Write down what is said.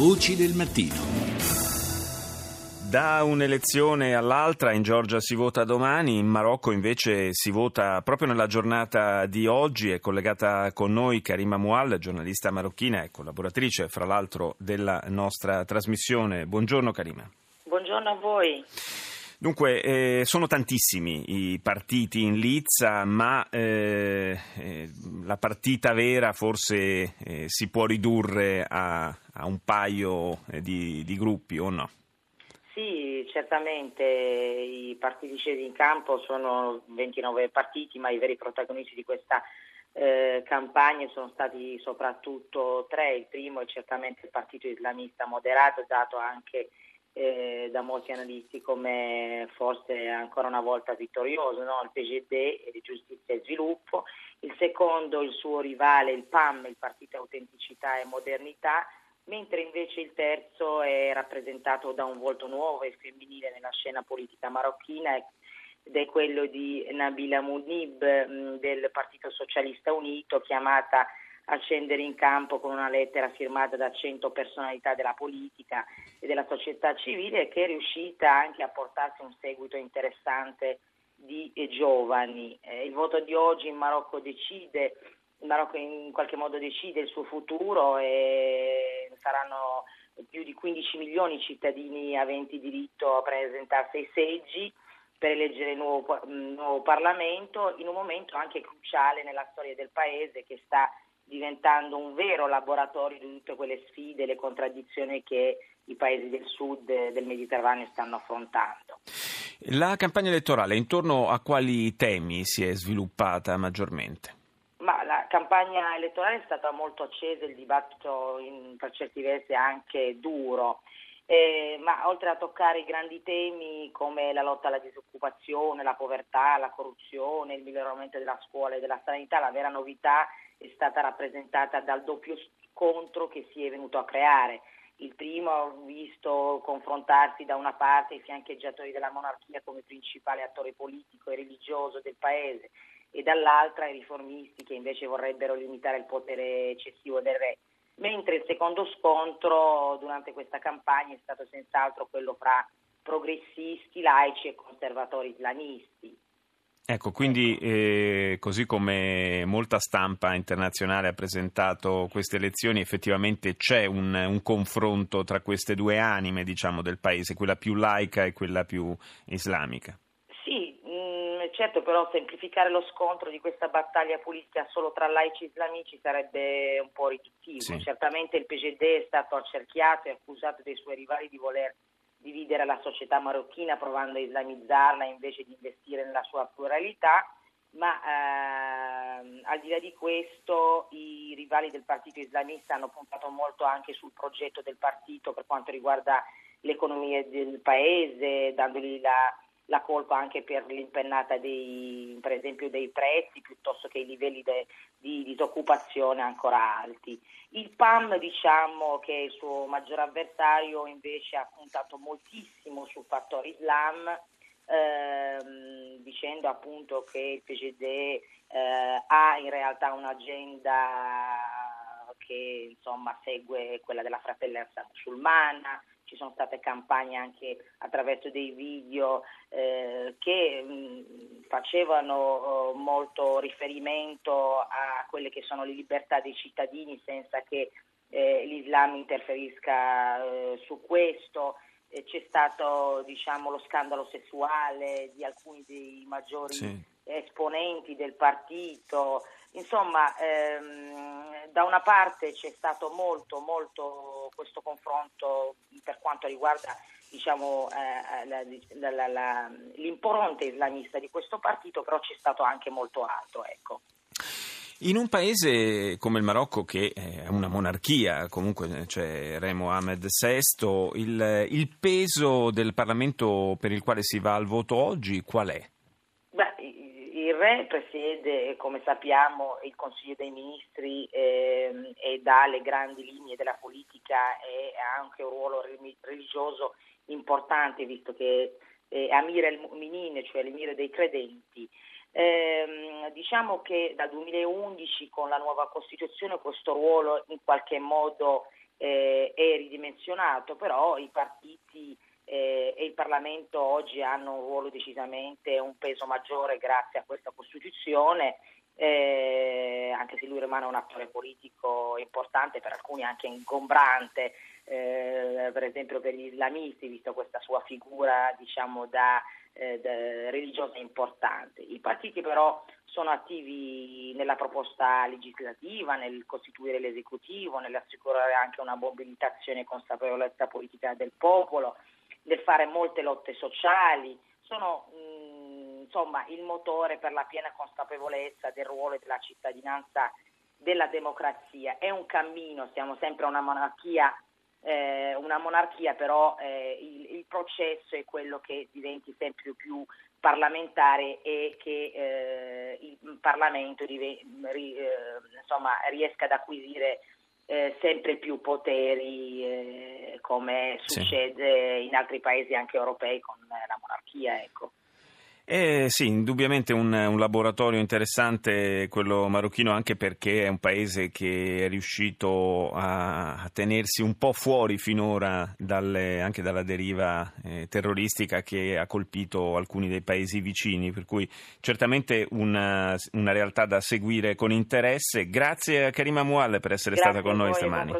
Voci del mattino. Da un'elezione all'altra in Georgia si vota domani, in Marocco invece si vota proprio nella giornata di oggi. È collegata con noi Karima Moual, giornalista marocchina e collaboratrice fra l'altro della nostra trasmissione. Buongiorno Karima. Buongiorno a voi. Dunque, eh, sono tantissimi i partiti in lizza, ma eh, eh, la partita vera forse eh, si può ridurre a, a un paio eh, di, di gruppi o no? Sì, certamente i partiti scesi in campo sono 29 partiti, ma i veri protagonisti di questa eh, campagna sono stati soprattutto tre. Il primo è certamente il partito islamista moderato, dato anche eh, da molti analisti come forse ancora una volta vittorioso, no? il PGD, di Giustizia e Sviluppo, il secondo il suo rivale, il PAM, il Partito Autenticità e Modernità, mentre invece il terzo è rappresentato da un volto nuovo e femminile nella scena politica marocchina ed è quello di Nabila Munib mm, del Partito Socialista Unito chiamata a scendere in campo con una lettera firmata da 100 personalità della politica e della società civile che è riuscita anche a portarsi un seguito interessante di eh, giovani. Eh, il voto di oggi in Marocco decide, il Marocco in qualche modo decide il suo futuro e saranno più di 15 milioni di cittadini aventi diritto a presentarsi ai seggi per eleggere il nuovo, nuovo Parlamento in un momento anche cruciale nella storia del Paese che sta diventando un vero laboratorio di tutte quelle sfide, le contraddizioni che i paesi del sud del Mediterraneo stanno affrontando. La campagna elettorale intorno a quali temi si è sviluppata maggiormente? Ma la campagna elettorale è stata molto accesa, il dibattito in, per certi versi anche duro. Eh, ma oltre a toccare i grandi temi come la lotta alla disoccupazione, la povertà, la corruzione, il miglioramento della scuola e della sanità, la vera novità è stata rappresentata dal doppio scontro che si è venuto a creare. Il primo ha visto confrontarsi da una parte i fiancheggiatori della monarchia come principale attore politico e religioso del paese e dall'altra i riformisti che invece vorrebbero limitare il potere eccessivo del re. Mentre il secondo scontro durante questa campagna è stato senz'altro quello fra progressisti, laici e conservatori islamisti. Ecco, quindi eh, così come molta stampa internazionale ha presentato queste elezioni, effettivamente c'è un, un confronto tra queste due anime diciamo, del paese, quella più laica e quella più islamica. Sì, mm, certo, però semplificare lo scontro di questa battaglia politica solo tra laici e islamici sarebbe un po' riduttivo. Sì. Certamente il PGD è stato accerchiato e accusato dai suoi rivali di voler dividere la società marocchina provando a islamizzarla invece di investire nella sua pluralità, ma ehm, al di là di questo i rivali del partito islamista hanno puntato molto anche sul progetto del partito per quanto riguarda l'economia del paese, dandogli la la colpa anche per l'impennata dei, per esempio dei prezzi piuttosto che i livelli de, di disoccupazione ancora alti. Il PAM diciamo che è il suo maggiore avversario invece ha puntato moltissimo sul fattore Islam ehm, dicendo appunto che il PGD eh, ha in realtà un'agenda che insomma segue quella della fratellanza musulmana, ci sono state campagne anche attraverso dei video eh, che mh, facevano oh, molto riferimento a quelle che sono le libertà dei cittadini senza che eh, l'Islam interferisca eh, su questo. c'è stato diciamo, lo scandalo sessuale di alcuni dei maggiori sì. Esponenti del partito. Insomma, ehm, da una parte c'è stato molto, molto questo confronto per quanto riguarda diciamo, eh, la, la, la, l'impronta islamista di questo partito, però c'è stato anche molto altro. Ecco. In un paese come il Marocco, che è una monarchia, comunque c'è Re Mohammed VI, il, il peso del Parlamento per il quale si va al voto oggi qual è? Il re presiede, come sappiamo, il Consiglio dei Ministri eh, e dà le grandi linee della politica e ha anche un ruolo religioso importante, visto che è Amir el-Mu'minin, cioè l'Emire dei credenti. Eh, diciamo che dal 2011 con la nuova Costituzione questo ruolo in qualche modo eh, è menzionato, però i partiti eh, e il Parlamento oggi hanno un ruolo decisamente, un peso maggiore grazie a questa Costituzione, eh, anche se lui rimane un attore politico importante, per alcuni anche ingombrante, eh, per esempio per gli islamisti, visto questa sua figura diciamo, da, eh, da religiosa importante. I partiti però sono attivi nella proposta legislativa, nel costituire l'esecutivo, nell'assicurare anche una mobilitazione e consapevolezza politica del popolo nel fare molte lotte sociali, sono mh, mm, insomma il motore per la piena consapevolezza del ruolo della cittadinanza della democrazia. È un cammino, siamo sempre una monarchia, eh, una monarchia però eh, il, il, processo è quello che diventi sempre più parlamentare e che eh, il Parlamento ri, ri, eh, insomma, riesca ad acquisire eh, sempre più poteri eh, come succede sì. in altri paesi anche europei con la monarchia. Ecco. Eh, sì, indubbiamente un, un, laboratorio interessante quello marocchino anche perché è un paese che è riuscito a, a tenersi un po' fuori finora dalle, anche dalla deriva eh, terroristica che ha colpito alcuni dei paesi vicini, per cui certamente una, una realtà da seguire con interesse. Grazie a Karima Mual per essere Grazie stata con noi stamani.